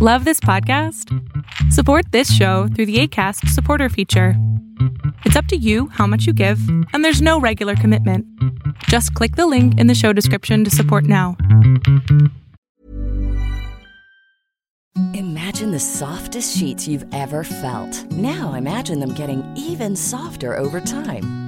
Love this podcast? Support this show through the ACAST supporter feature. It's up to you how much you give, and there's no regular commitment. Just click the link in the show description to support now. Imagine the softest sheets you've ever felt. Now imagine them getting even softer over time.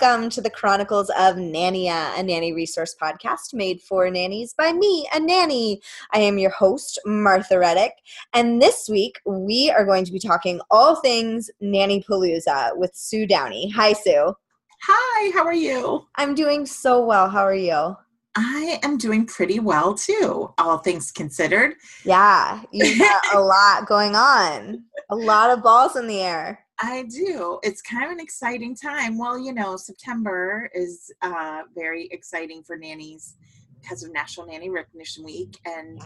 Welcome to the Chronicles of Nannia, a nanny resource podcast made for nannies by me, a nanny. I am your host, Martha Reddick, and this week we are going to be talking all things Nanny Palooza with Sue Downey. Hi, Sue. Hi, how are you? I'm doing so well. How are you? I am doing pretty well too, all things considered. Yeah, you've got a lot going on, a lot of balls in the air. I do. It's kind of an exciting time. Well, you know, September is uh, very exciting for nannies because of National Nanny Recognition Week, and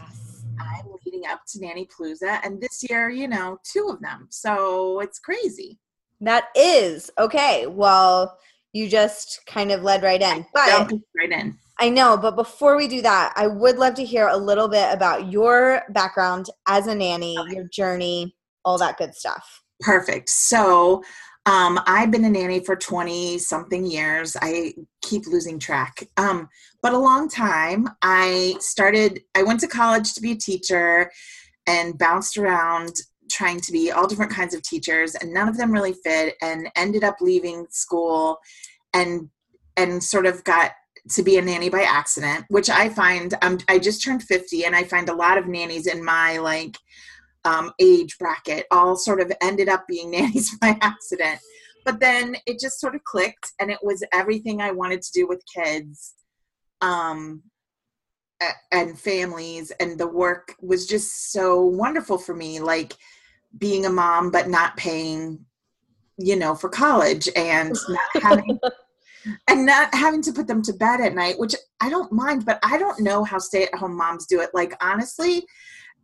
I'm leading up to Nanny Palooza, and this year, you know, two of them. So it's crazy. That is okay. Well, you just kind of led right in. But right in. I know, but before we do that, I would love to hear a little bit about your background as a nanny, your journey, all that good stuff. Perfect. So um, I've been a nanny for 20 something years. I keep losing track. Um, but a long time. I started, I went to college to be a teacher and bounced around trying to be all different kinds of teachers and none of them really fit and ended up leaving school and and sort of got to be a nanny by accident which i find um, i just turned 50 and i find a lot of nannies in my like um, age bracket all sort of ended up being nannies by accident. But then it just sort of clicked, and it was everything I wanted to do with kids um, and families, and the work was just so wonderful for me. Like being a mom, but not paying, you know, for college and not having. and not having to put them to bed at night, which I don't mind, but I don't know how stay-at-home moms do it. Like honestly,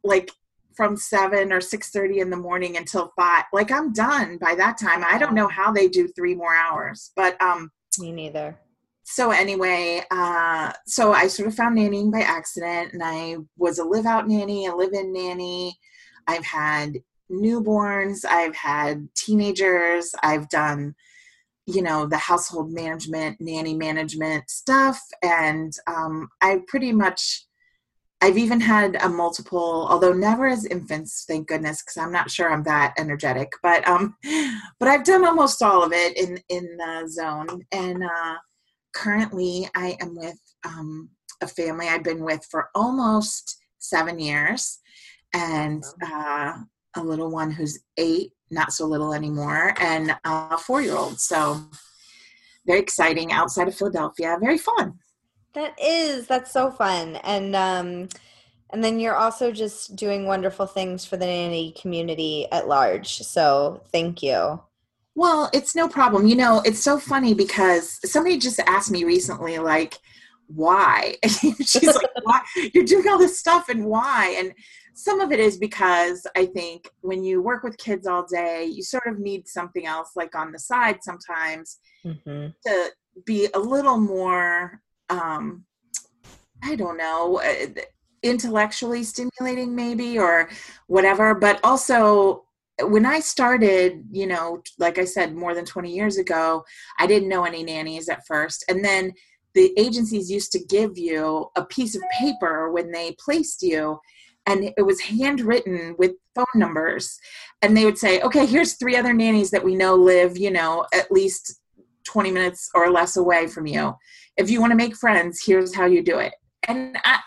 like from seven or six thirty in the morning until five. Like I'm done by that time. I don't know how they do three more hours, but um. Me neither. So anyway, uh, so I sort of found nannying by accident, and I was a live-out nanny, a live-in nanny. I've had newborns, I've had teenagers, I've done, you know, the household management, nanny management stuff, and um, I pretty much I've even had a multiple, although never as infants, thank goodness, because I'm not sure I'm that energetic. But um, but I've done almost all of it in in the zone, and uh, currently I am with um, a family I've been with for almost seven years, and uh, a little one who's eight, not so little anymore, and a four year old. So very exciting outside of Philadelphia, very fun. That is that's so fun, and um, and then you're also just doing wonderful things for the nanny community at large. So thank you. Well, it's no problem. You know, it's so funny because somebody just asked me recently, like, why? She's like, why? You're doing all this stuff and why? And some of it is because I think when you work with kids all day, you sort of need something else like on the side sometimes Mm-hmm. to be a little more, um, I don't know, uh, intellectually stimulating maybe or whatever. But also, when I started, you know, like I said, more than 20 years ago, I didn't know any nannies at first. And then the agencies used to give you a piece of paper when they placed you and it was handwritten with phone numbers and they would say okay here's three other nannies that we know live you know at least 20 minutes or less away from you if you want to make friends here's how you do it and I,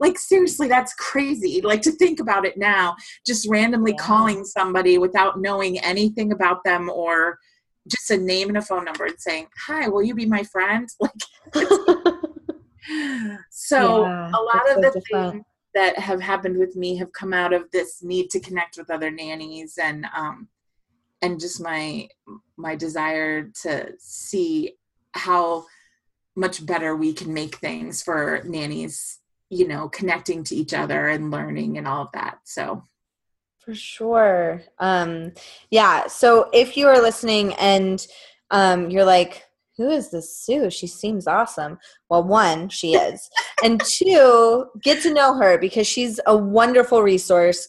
like seriously that's crazy like to think about it now just randomly yeah. calling somebody without knowing anything about them or just a name and a phone number and saying hi will you be my friend like so yeah, a lot of so the different. things that have happened with me have come out of this need to connect with other nannies and um and just my my desire to see how much better we can make things for nannies you know connecting to each other and learning and all of that so for sure um yeah so if you are listening and um you're like who is this Sue? She seems awesome. Well, one, she is. and two, get to know her because she's a wonderful resource.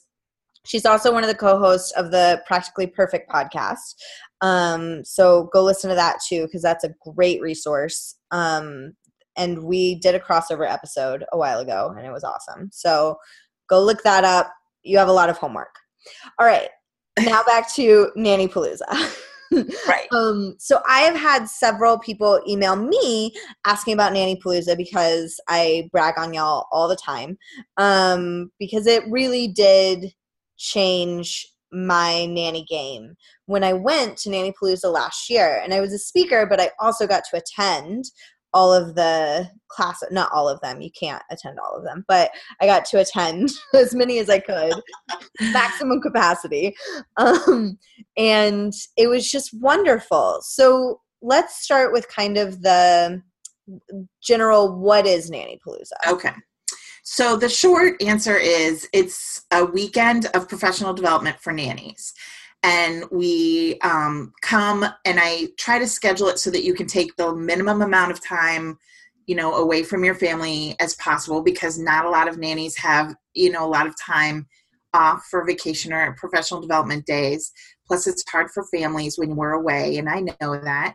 She's also one of the co hosts of the Practically Perfect podcast. Um, so go listen to that too because that's a great resource. Um, and we did a crossover episode a while ago and it was awesome. So go look that up. You have a lot of homework. All right. Now back to Nanny Palooza. right. Um, so I have had several people email me asking about Nanny Palooza because I brag on y'all all the time. Um, because it really did change my nanny game. When I went to Nanny Palooza last year. And I was a speaker, but I also got to attend all of the class not all of them you can't attend all of them but i got to attend as many as i could maximum capacity. Um, and it was just wonderful. So let's start with kind of the general what is nanny palooza? Okay so the short answer is it's a weekend of professional development for nannies. And we um, come and i try to schedule it so that you can take the minimum amount of time you know away from your family as possible because not a lot of nannies have you know a lot of time off for vacation or professional development days. Plus it's hard for families when we're away and i know that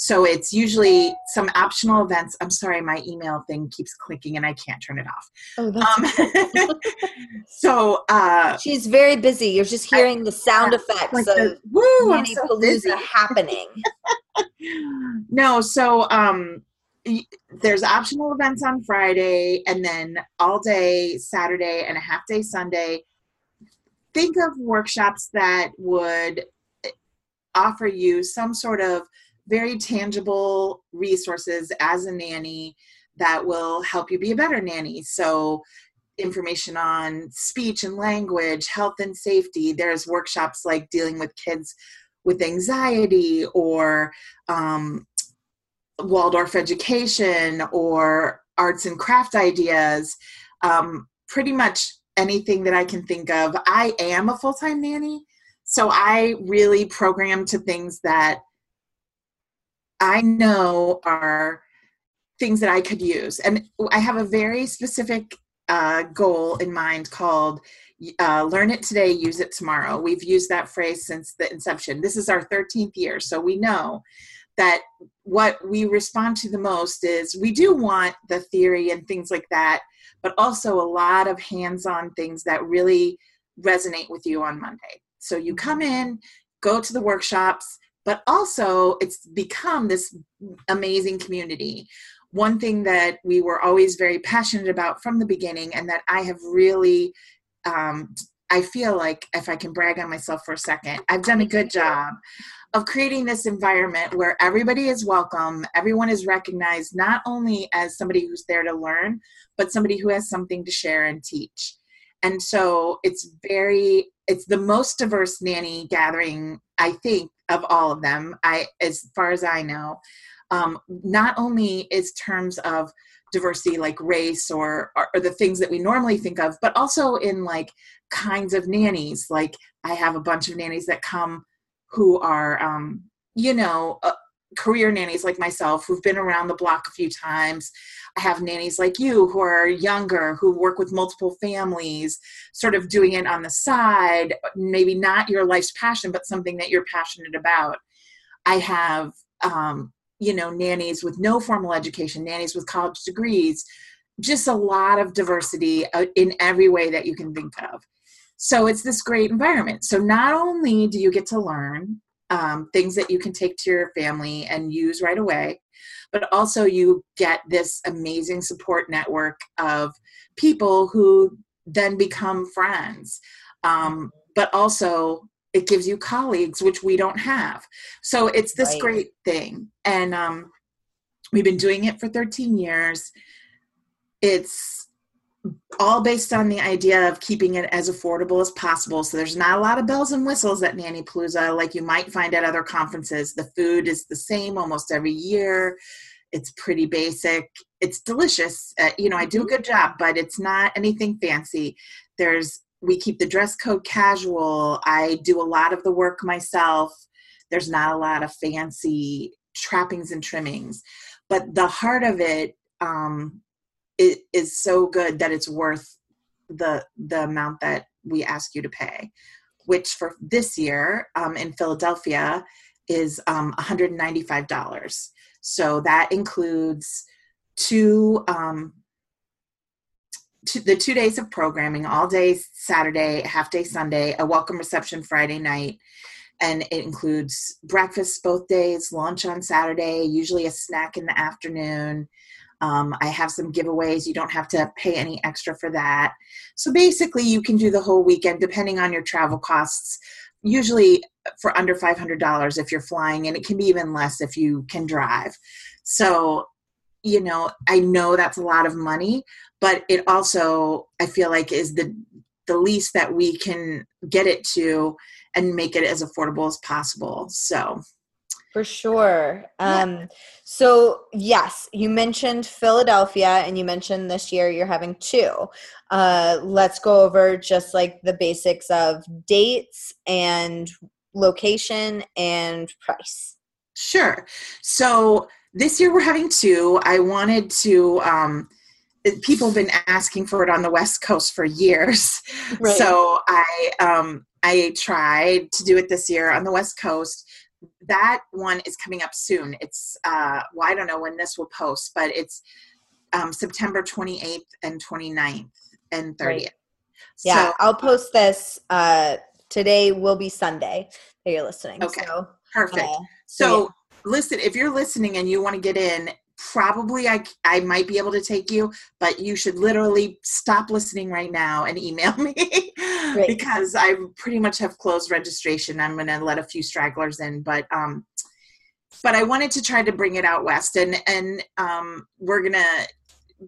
so it's usually some optional events. I'm sorry, my email thing keeps clicking and I can't turn it off. Oh, that's um, so uh, she's very busy. You're just hearing I, the sound yeah, effects like of the, Woo, Nanny so Palooza happening. no, so um, there's optional events on Friday and then all day Saturday and a half day Sunday. Think of workshops that would eh, offer you some sort of very tangible resources as a nanny that will help you be a better nanny. So, information on speech and language, health and safety. There's workshops like dealing with kids with anxiety or um, Waldorf education or arts and craft ideas. Um, pretty much anything that I can think of. I am a full time nanny, so I really program to things that I know are things that I could use. And I have a very specific uh, goal in mind called uh, Learn It Today, Use It Tomorrow. We've used that phrase since the inception. This is our 13th year, so we know that what we respond to the most is we do want the theory and things like that, but also a lot of hands on things that really resonate with you on Monday. So you come in, go to the workshops, but also it's become this amazing community. One thing that we were always very passionate about from the beginning and that i have really um, i feel like if i can brag on myself for a second i've done a good job of creating this environment where everybody is welcome everyone is recognized not only as somebody who's there to learn but somebody who has something to share and teach. And so it's very it's the most diverse nanny gathering i think of all of them i as far as i know um, not only is terms of diversity like race or, or, or the things that we normally think of but also in like kinds of nannies like i have a bunch of nannies that come who are um, you know uh, career nannies like myself who've been around the block a few times. I have nannies like you who are younger, who work with multiple families, sort of doing it on the side, maybe not your life's passion, but something that you're passionate about. I have, um, you know, nannies with no formal education, nannies with college degrees, just a lot of diversity uh, in every way that you can think of. So it's this great environment. So not only do you get to learn um, things that you can take to your family and use right away, but also you get this amazing support network of people who then become friends. Um, but also it gives you colleagues, which we don't have. So it's this right. great thing. And um, we've been doing it for 13 years. It's all based on the idea of keeping it as affordable as possible. So there's not a lot of bells and whistles at Nanny Palooza like you might find at other conferences. The food is the same almost every year. It's pretty basic. It's delicious. Uh, you know, I do a mm-hmm. good job, but it's not anything fancy. There's we keep the dress code casual. I do a lot of the work myself. There's not a lot of fancy trappings and trimmings, but the heart of it um, it is so good that it's worth the the amount that we ask you to pay which for this year um, in philadelphia is um, $195 so that includes two, um, two the two days of programming all day saturday half day sunday a welcome reception friday night. And it includes breakfast both days lunch on saturday usually a snack in the afternoon um, I have some giveaways. You don't have to pay any extra for that. So basically, you can do the whole weekend depending on your travel costs. Usually for under $500 if you're flying, and it can be even less if you can drive. So, you know, I know that's a lot of money, but it also, I feel like, is the the least that we can get it to and make it as affordable as possible. So, for sure. Um, yeah. So, yes, you mentioned Philadelphia and you mentioned this year you're having two. Uh, let's go over just like the basics of dates and location and price. Sure. So, this year we're having two. I wanted to. Um, people have been asking for it on the west coast for years right. so i um i tried to do it this year on the west coast that one is coming up soon. It's uh, well, I don't know when this will post, but it's um, September 28th and 29th and 30th. Right. Yeah, so, I'll post this. Uh, today will be Sunday that you're listening. Okay, so, perfect. Uh, so, so yeah. listen, if you're listening and you want to get in, probably I, I might be able to take you, but you should literally stop listening right now and email me because I pretty much have closed registration. I'm going to let a few stragglers in, but um, but I wanted to try to bring it out west, and and um, we're gonna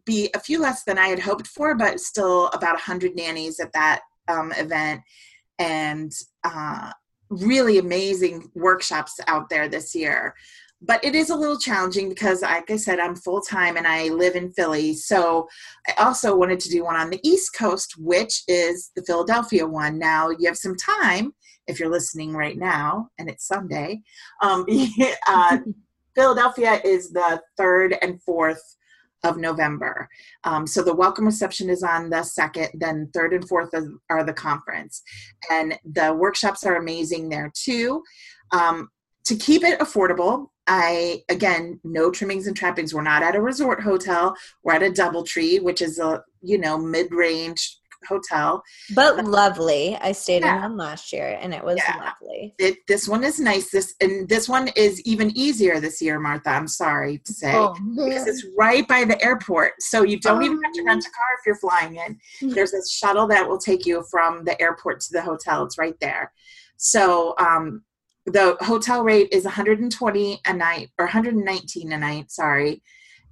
be a few less than I had hoped for, but still about a hundred nannies at that um, event, and uh, really amazing workshops out there this year but it is a little challenging because like i said i'm full-time and i live in philly. So i also wanted to do one on the east coast which is the philadelphia one. Now you have some time if you're listening right now and it's sunday um, uh, philadelphia is the third and fourth of november. Um, so the welcome reception is on the second then third and fourth are the conference. And the workshops are amazing there too. Um, to keep it affordable I again no trimmings and trappings. We're not at a resort hotel. We're at a DoubleTree, which is a you know mid range hotel. But lovely. I stayed yeah. in one last year and it was yeah. lovely. It, this one is nice. This and this one is even easier this year, Martha. I'm sorry to say. Oh, because it's right by the airport. So you don't oh. even have to rent a car if you're flying in. Hmm. There's a shuttle that will take you from the airport to the hotel. It's right there. So um, the hotel rate is 120 a night or 119 a night sorry.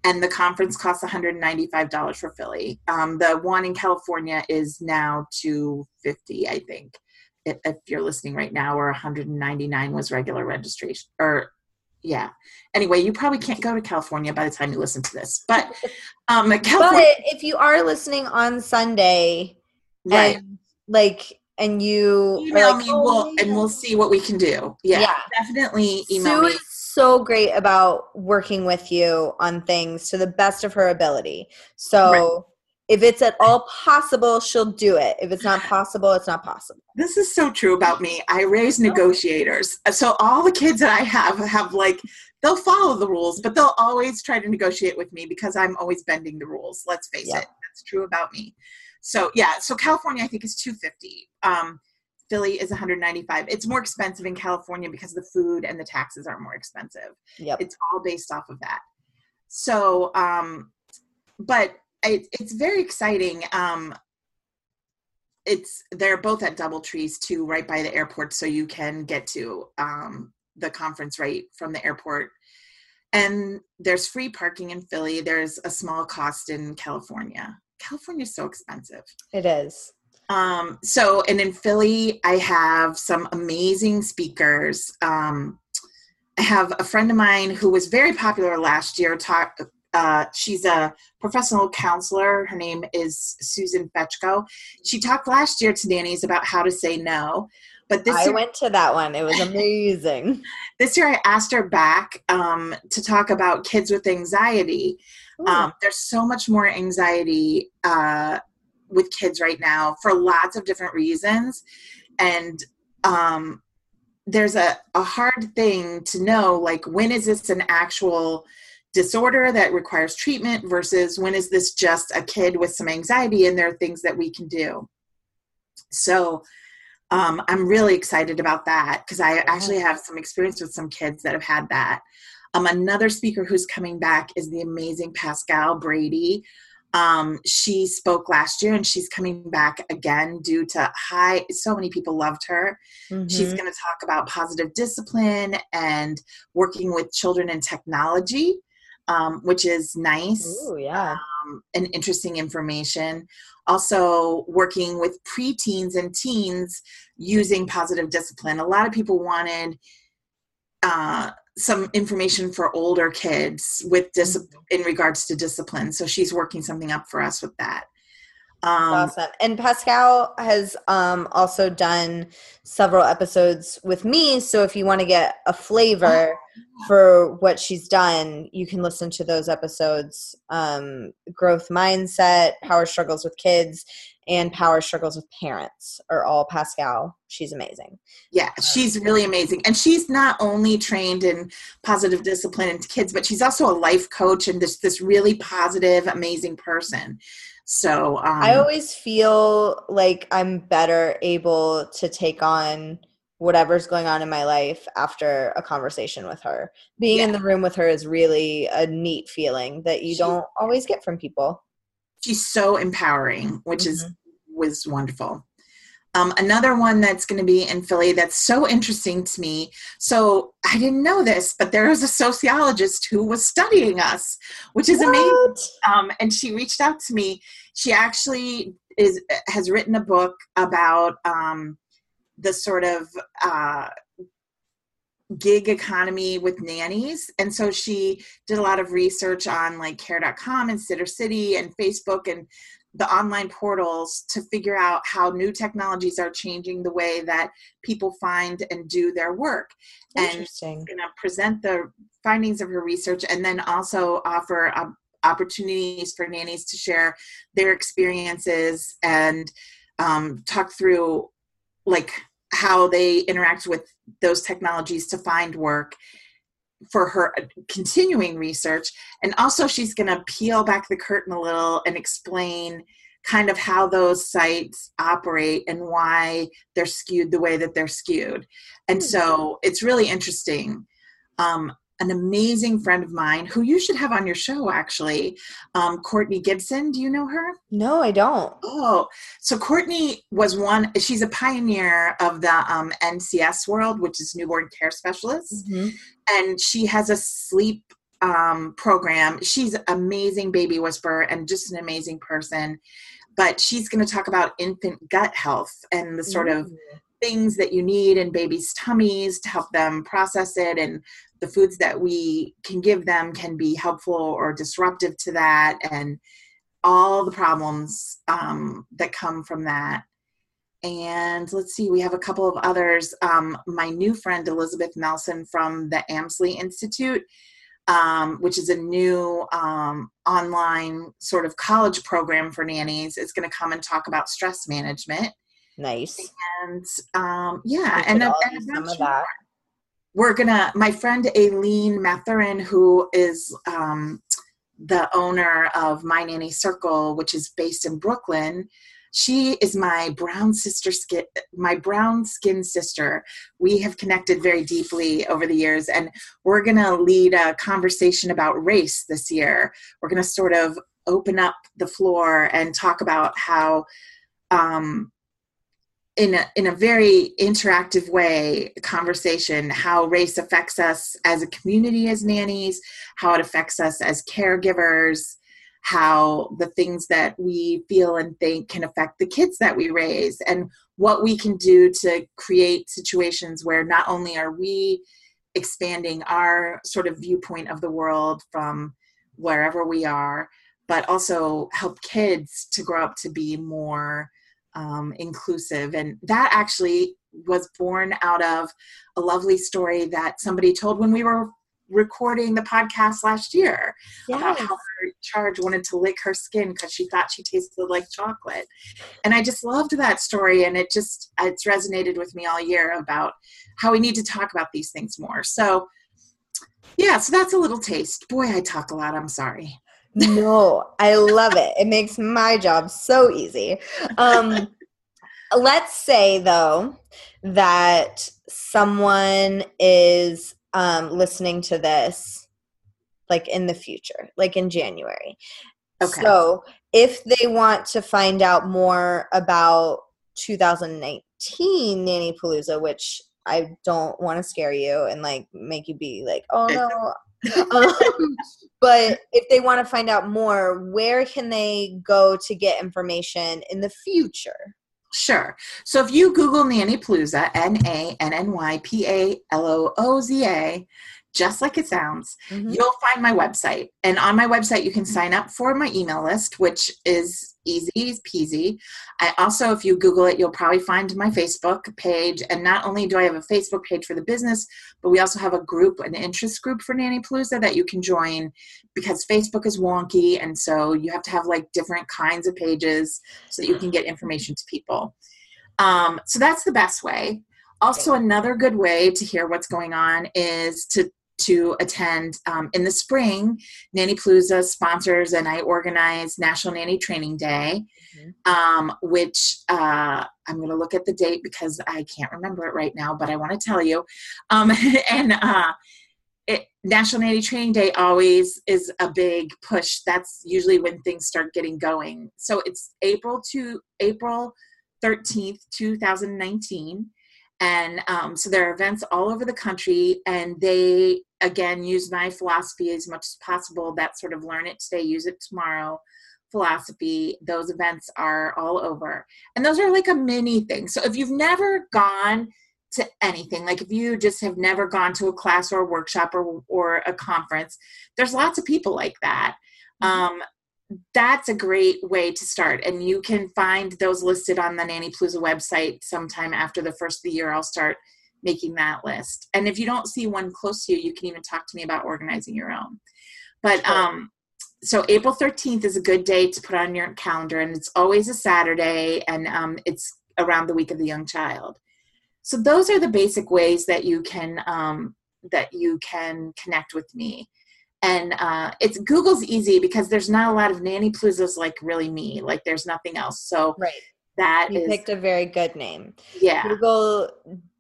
And the conference costs $195 for philly. Um, the one in california is now 250 i think if, if you're listening right now or 199 was regular registration or yeah. Anyway you probably can't go to california by the time you listen to this but um california- but if you are listening on sunday right. and, like and you email like, me oh, we'll, and we'll see what we can do yeah, yeah. definitely email Sue me is so great about working with you on things to the best of her ability so right. if it's at all possible she'll do it if it's not possible it's not possible this is so true about me i raise oh. negotiators so all the kids that i have have like they'll follow the rules, but they'll always try to negotiate with me because I'm always bending the rules. Let's face Yep. it, that's true about me. So yeah, so California I think is 250. Um, Philly is 195. It's more expensive in California because the food and the taxes are more expensive. Yep. It's all based off of that. So, um, but it, it's very exciting. Um, it's they're both at Double Trees too, right by the airport, so you can get to um, the conference right from the airport. And there's free parking in Philly. There's a small cost in California. California's so expensive. It is. Um, so, and in Philly, I have some amazing speakers. Um, I have a friend of mine who was very popular last year. Talk, uh, she's a professional counselor. Her name is Susan Fetchko. She talked last year to nannies about how to say no. But this I year, went to that one. It was amazing. this year, I asked her back um, to talk about kids with anxiety. Um, there's so much more anxiety uh, with kids right now for lots of different reasons. And um, there's a, a hard thing to know like, when is this an actual disorder that requires treatment versus when is this just a kid with some anxiety and there are things that we can do? So, um, I'm really excited about that because I actually have some experience with some kids that have had that. Um, another speaker who's coming back is the amazing Pascal Brady. Um, she spoke last year and she's coming back again due to high, so many people loved her. She's Mhm. going to talk about positive discipline and working with children and technology, um, which is nice Ooh, yeah. um, and interesting information. Also, working with preteens and teens using positive discipline. A lot of people wanted uh, some information for older kids with dis- in regards to discipline. So she's working something up for us with that. Um, awesome. And Pascal has um, also done several episodes with me. So if you want to get a flavor for what she's done, you can listen to those episodes um, Growth Mindset, Power Struggles with Kids, and Power Struggles with Parents are all Pascal. She's amazing. Yeah, she's really amazing. And she's not only trained in positive discipline and kids, but she's also a life coach and this this really positive, amazing person. So um, I always feel like I'm better able to take on whatever's going on in my life after a conversation with her. Being in the room with her is really a neat feeling that you She- don't always get from people. she's so empowering, which is Mm-hmm. was wonderful. Um, another one that's going to be in Philly that's so interesting to me. So I didn't know this, but there was a sociologist who was studying us, which is amazing. Um, and she reached out to me. She actually is has written a book about um, the sort of uh, gig economy with nannies, and so she did a lot of research on like Care.com and Sitter City and Facebook and the online portals to figure out how new technologies are changing the way that people find and do their work. And Interesting. going to present the findings of her research and then also offer um, opportunities for nannies to share their experiences and um, talk through like how they interact with those technologies to find work for her continuing research. And also she's going to peel back the curtain a little and explain kind of how those sites operate and why they're skewed the way that they're skewed. And so it's really interesting. Um, an amazing friend of mine who you should have on your show actually um, courtney gibson do you know her No, I don't. Oh, so Courtney was one, she's a pioneer of the um, NCS world, which is newborn care specialists. Mhm. And she has a sleep um, program. She's amazing baby whisperer and just an amazing person. But she's going to talk about infant gut health and the sort of things that you need in babies' tummies to help them process it and the foods that we can give them can be helpful or disruptive to that and all the problems um, that come from that. And let's see we have a couple of others. Um, my new friend elizabeth nelson from the amsley institute um, which is a new um, online sort of college program for nannies is going to come and talk about stress management Nice. and um, yeah and could a, all and a use some bunch of that. we're gonna my friend aileen matherin who is um, the owner of my nanny circle which is based in brooklyn she is my brown sister skin my brown skin sister we have connected very deeply over the years and we're to lead a conversation about race this year we're to sort of open up the floor and talk about how um, in a, in a very interactive way conversation how race affects us as a community as nannies how it affects us as caregivers how the things that we feel and think can affect the kids that we raise and what we can do to create situations where not only are we expanding our sort of viewpoint of the world from wherever we are but also help kids to grow up to be more um, inclusive. And that actually was born out of a lovely story that somebody told when we were recording the podcast last year yes. about how her charge wanted to lick her skin because she thought she tasted like chocolate. And i just loved that story and it just it's resonated with me all year about how we need to talk about these things more. So yeah so that's a little taste. Boy i talk a lot. I'm sorry no i love it it makes my job so easy um let's say though that someone is um, listening to this like in the future, like in January. Okay. So if they want to find out more about 2019 Nanny Palooza, which I don't want to scare you and like make you be like, oh no. um, but if they want to find out more, where can they go to get information in the future? Sure. So if you Google Nanny Palooza, N A N N Y P A L O O Z A, just like it sounds, mm-hmm. you'll find my website. And on my website, you can sign up for my email list, which is easy peasy. I also, if you Google it, you'll probably find my Facebook page. And not only do I have a Facebook page for the business, but we also have a group, an interest group for Nanny Palooza that you can join because Facebook is wonky. And so you have to have like different kinds of pages so that you can get information to people. Um, so that's the best way. Also, another good way to hear what's going on is to to attend um, in the spring. Nanny Palooza sponsors and I organize National Nanny Training Day, mm-hmm. um, which uh, I'm going to look at the date because I can't remember it right now, but I want to tell you. Um, and uh, it, National Nanny Training Day always is a big push. That's usually when things start getting going. So it's April to April 13th, 2019 and um, so there are events all over the country and they again use my philosophy as much as possible that sort of learn it today use it tomorrow philosophy those events are all over and those are like a mini thing so if you've never gone to anything like if you just have never gone to a class or a workshop or, or a conference there's lots of people like that mm-hmm. um, that's a great way to start. And you can find those listed on the Nanny Palooza website sometime after the first of the year. I'll start making that list. And if you don't see one close to you, you can even talk to me about organizing your own. But um, so April 13th is a good day to put on your calendar, and it's always a Saturday, and um, it's around the week of the young child. So those are the basic ways that you can um, that you can connect with me and uh, it's Google's easy because there's not a lot of nanny paloozas like really me. Like there's nothing else. So right. that you is, picked a very good name. Yeah. Google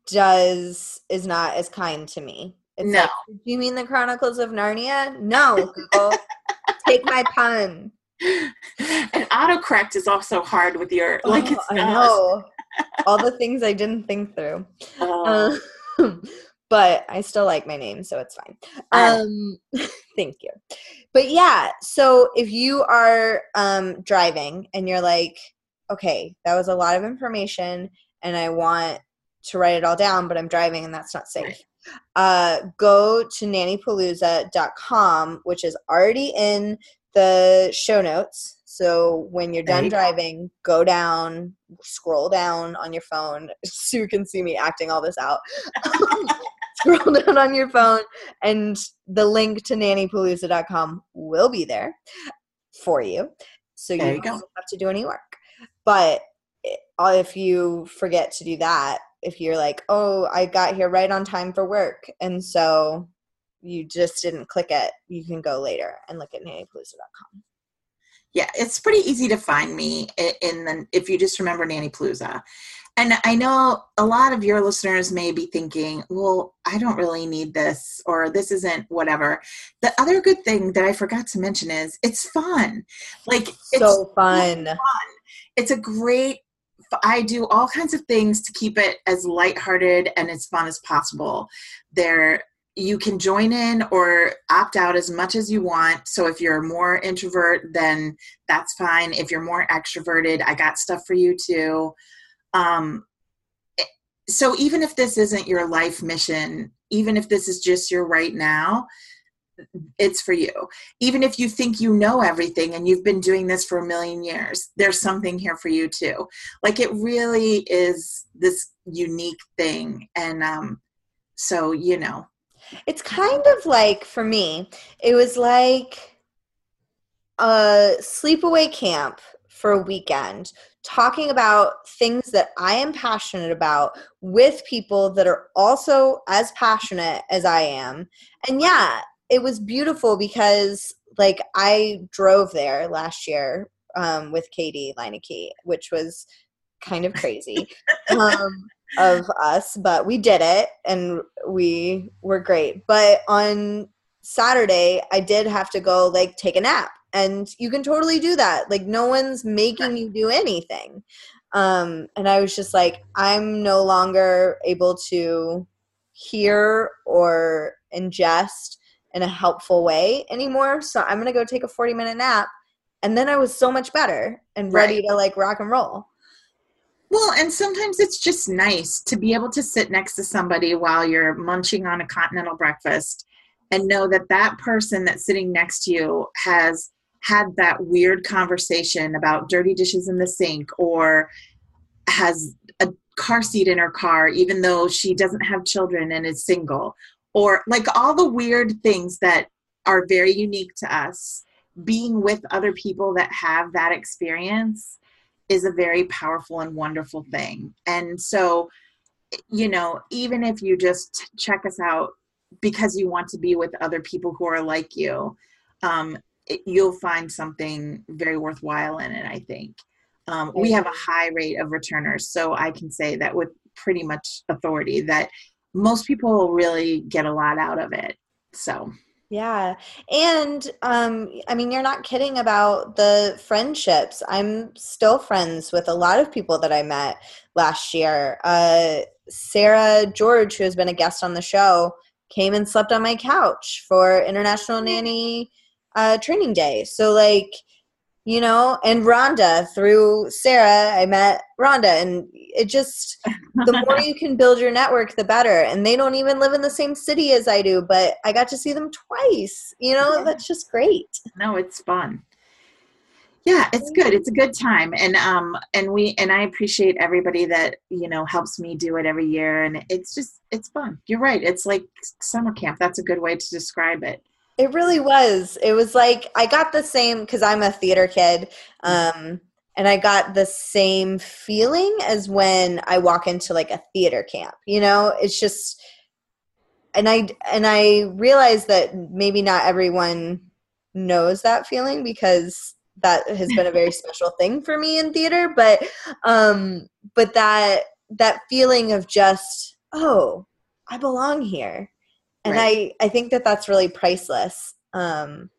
does is not as kind to me. It's no. Like, do you mean the Chronicles of Narnia? No, Google. Take my pun. And autocorrect is also hard with your like oh, it's I know. All the things I didn't think through. Oh. Um, but I still like my name, so it's fine. Um, thank you. But yeah, so if you are um, driving and you're like, okay, that was a lot of information, and I want to write it all down, but I'm driving and that's not safe. Uh, go to nannypalooza.com, which is already in the show notes. So when you're done driving, go down, scroll down on your phone so you can see me acting all this out. scroll down on your phone and the link to nannypalooza.com will be there for you. So you, you don't have to do any work. But uh, if you forget to do that, if you're like, oh, I got here right on time for work, and so you just didn't click it, you can go later and look at nannypalooza.com. Yeah, it's pretty easy to find me in the if you just remember Nanny Palooza. And I know a lot of your listeners may be thinking, well, I don't really need this, or this isn't whatever. The other good thing that I forgot to mention is it's fun. Like, so fun. fun. It's a great, I do all kinds of things to keep it as lighthearted and as fun as possible. There, you can join in or opt out as much as you want. So if you're more introvert, then that's fine. If you're more extroverted, I got stuff for you too um, so even if this isn't your life mission even if this is just your right now it's for you. Even if you think you know everything and you've been doing this for a million years there's something here for you too. Like it really is this unique thing and um so you know. It's kind of like for me it was like a sleepaway camp for a weekend talking about things that I am passionate about with people that are also as passionate as I am. And yeah, it was beautiful because like I drove there last year um, with Katie Leineke, which was kind of crazy um, of us, but we did it and we were great. But on Saturday, I did have to go like take a nap and you can totally do that. Like no one's making you do anything. Um and i was just like i'm no longer able to hear or ingest in a helpful way anymore so i'm gonna go take a 40 minute nap and then i was so much better and ready right. to like rock and roll well, and sometimes it's just nice to be able to sit next to somebody while you're munching on a continental breakfast and know that that person that's sitting next to you has had that weird conversation about dirty dishes in the sink or has a car seat in her car even though she doesn't have children and is single or like all the weird things that are very unique to us being with other people that have that experience is a very powerful and wonderful thing. And so you know even if you just check us out because you want to be with other people who are like you um, you'll find something very worthwhile in it i think. Um, we have a high rate of returners so i can say that with pretty much authority that most people really get a lot out of it so. Yeah and um, i mean you're not kidding about the friendships. I'm still friends with a lot of people that i met last year. Uh, sarah george who has been a guest on the show came and slept on my couch for international nanny uh, training day. So like, you know, and Rhonda through Sarah, I met Rhonda, and it just the more you can build your network, the better. And they don't even live in the same city as I do, but I got to see them twice. You know, yeah. that's just great. No, it's fun yeah it's good it's a good time and um and we and i appreciate everybody that you know helps me do it every year and it's just it's fun you're right it's like summer camp that's a good way to describe it it really was. It was like I got the same because I'm a theater kid. Um, and I got the same feeling as when I walk into like a theater camp. You know, it's just and I and I realized that maybe not everyone knows that feeling because that has been a very special thing for me in theater, but um but that that feeling of just oh, I belong here and right. i i think that that's really priceless um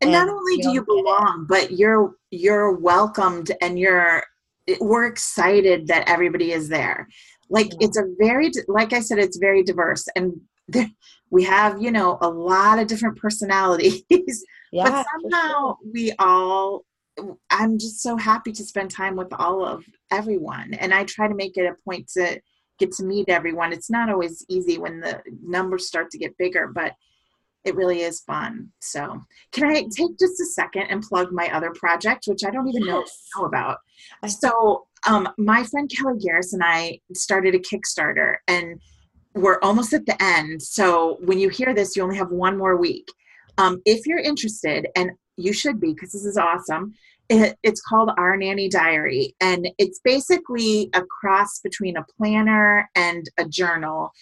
and, and not only do you belong but you're you're welcomed and you're we're excited that everybody is there like it's a very like i said it's very diverse and there, we have you know a lot of different personalities yeah, but somehow sure. we all i'm just so happy to spend time with all of everyone and i try to make it a point to get to meet everyone. It's not always easy when the numbers start to get bigger, but it really is fun. So, can I take just a second and plug my other project, which I don't even yes. know, know about? So, um, my friend Kelly Garris and I started a Kickstarter, and we're almost at the end. So, when you hear this, you only have one more week. Um, if you're interested, and you should be because this is awesome, it, it's called Our Nanny Diary, and it's basically a cross between a planner and a journal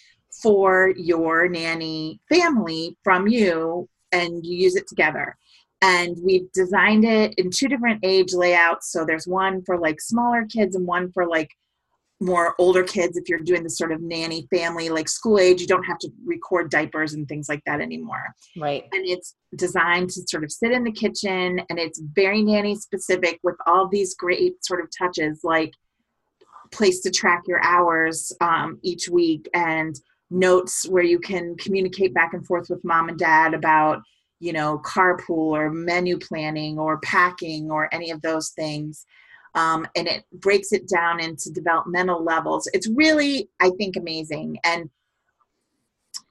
for your nanny family from you, and you use it together. And we've designed it in two different age layouts. So there's one for like smaller kids and one for like more older kids if you're doing this sort of nanny family like school age you don't have to record diapers and things like that anymore. Right. And it's designed to sort of sit in the kitchen and it's very nanny specific with all these great sort of touches like place to track your hours um, each week and notes where you can communicate back and forth with mom and dad about you know carpool or menu planning or packing or any of those things um, and it breaks it down into developmental levels. It's really, I think, amazing. And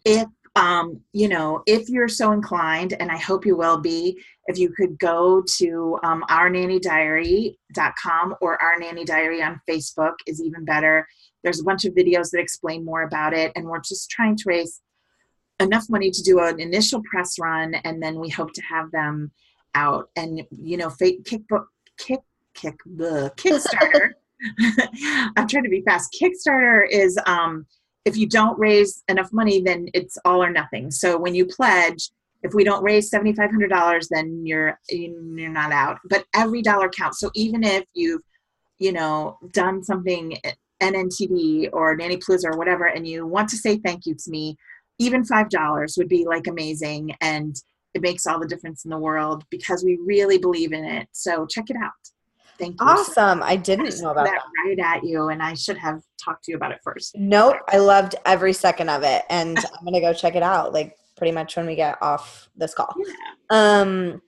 if um, you know, if you're so inclined, and I hope you will be, if you could go to um, ournannydiary.com or our nanny diary on Facebook is even better. There's a bunch of videos that explain more about it, and we're just trying to raise enough money to do an initial press run, and then we hope to have them out. And you know, kickbook kick kick the Kickstarter. I'm trying to be fast. Kickstarter is um, if you don't raise enough money, then it's all or nothing. So when you pledge, if we don't raise seventy five hundred dollars, then you're you're not out. But every dollar counts. So even if you've you know done something NNTD or Nanny Palooza or whatever, and you want to say thank you to me, even five dollars would be like amazing, and it makes all the difference in the world because we really believe in it. So check it out. Thank you. Awesome. I didn't know about that, that. Right at you, and I should have talked to you about it first. Nope. I loved every second of it, and I'm gonna go check it out. Like pretty much when we get off this call. Yeah. Um.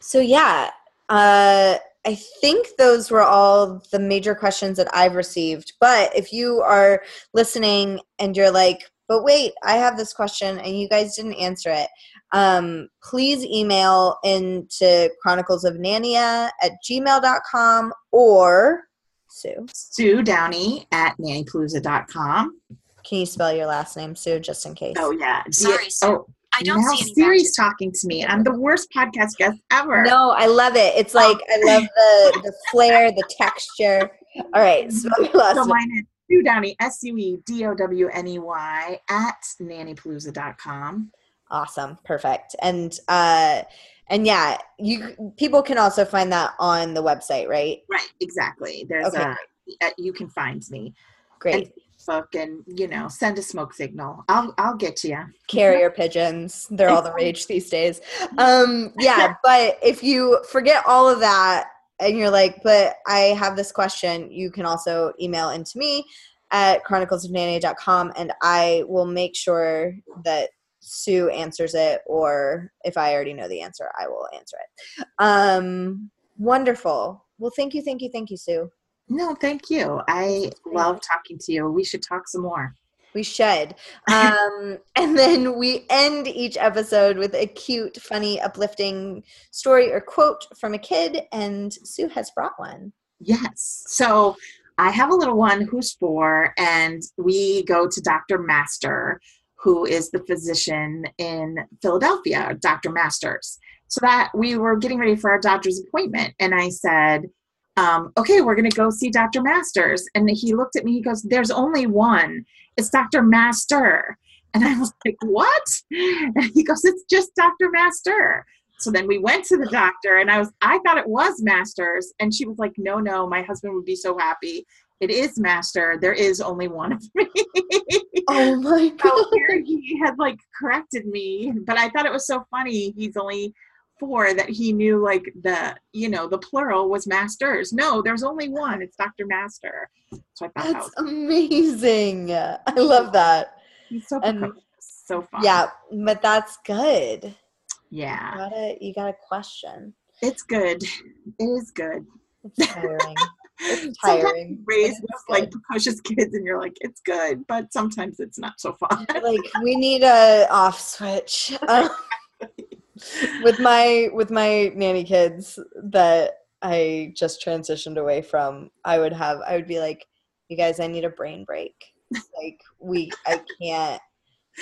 So yeah. Uh. I think those were all the major questions that I've received. But if you are listening and you're like, but wait, I have this question and you guys didn't answer it, um, please email into chronicles of nannia at gmail.com or Sue. Sue Downey at nannypalooza.com. Can you spell your last name, Sue, just in case? Oh, yeah. Sorry, Sue. Oh. I don't now see any Siri's talking to me. I'm the worst podcast guest ever. No, I love it. It's like I love the the flair, the texture. All right, spell your last so mine is Sue Downey, S U E D O W N E Y at nannypalooza.com. Awesome. Perfect. And uh and yeah, you people can also find that on the website, right? Right, exactly. There's okay. a you can find me. Great. And Facebook and you know, send a smoke signal. I'll I'll get to you. Carrier pigeons. They're all the rage these days. Um yeah, but if you forget all of that and you're like, but I have this question, you can also email into me at chroniclesofnanny.com and I will make sure that Sue answers it, or if I already know the answer, I will answer it. Um, wonderful. Well, thank you, thank you, thank you, Sue. No, thank you. I love talking to you. We should talk some more. We should. Um, and then we end each episode with a cute, funny, uplifting story or quote from a kid, and Sue has brought one. Yes. So I have a little one who's four, and we go to Dr. Master, who is the physician in Philadelphia, Dr. Masters. So that we were getting ready for our doctor's appointment, and I said, um, "Okay, we're going to go see Dr. Masters." And he looked at me. He goes, "There's only one. It's Dr. Master." And I was like, "What?" And he goes, "It's just Dr. Master." So then we went to the doctor, and I was I thought it was Masters, and she was like, "No, no, my husband would be so happy." It is master. There is only one of me. oh my god! So he had like corrected me, but I thought it was so funny. He's only four that he knew like the you know the plural was masters. No, there's only one. It's Dr. Master. So I thought that's that was amazing. I love that. He's so and, so fun. Yeah, but that's good. Yeah. You got a you got a question. It's good. It is good. It's tiring. It's tiring. Raise like precocious kids, and you're like, it's good, but sometimes it's not so fun. like we need a off switch. Um, with my with my nanny kids that I just transitioned away from, I would have I would be like, you guys, I need a brain break. Like we, I can't.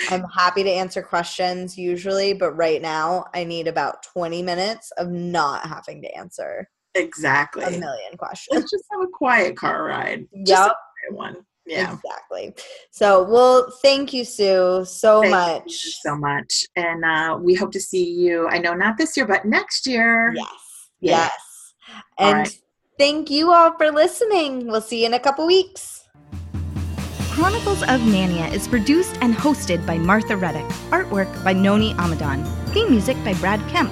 I'm happy to answer questions usually, but right now I need about 20 minutes of not having to answer exactly a million questions. Let's just have a quiet car ride. Just Yep. a quiet one. Yeah. Exactly. So, well, thank you, Sue, so Thank much. you so much. And uh, we hope to see you. I know not this year, but next year. Yes. Yeah. Yes. And right. thank you all for listening. We'll see you in a couple weeks. Chronicles of Nannia is produced and hosted by Martha Reddick. Artwork by Noni Amadon. Theme music by Brad Kemp.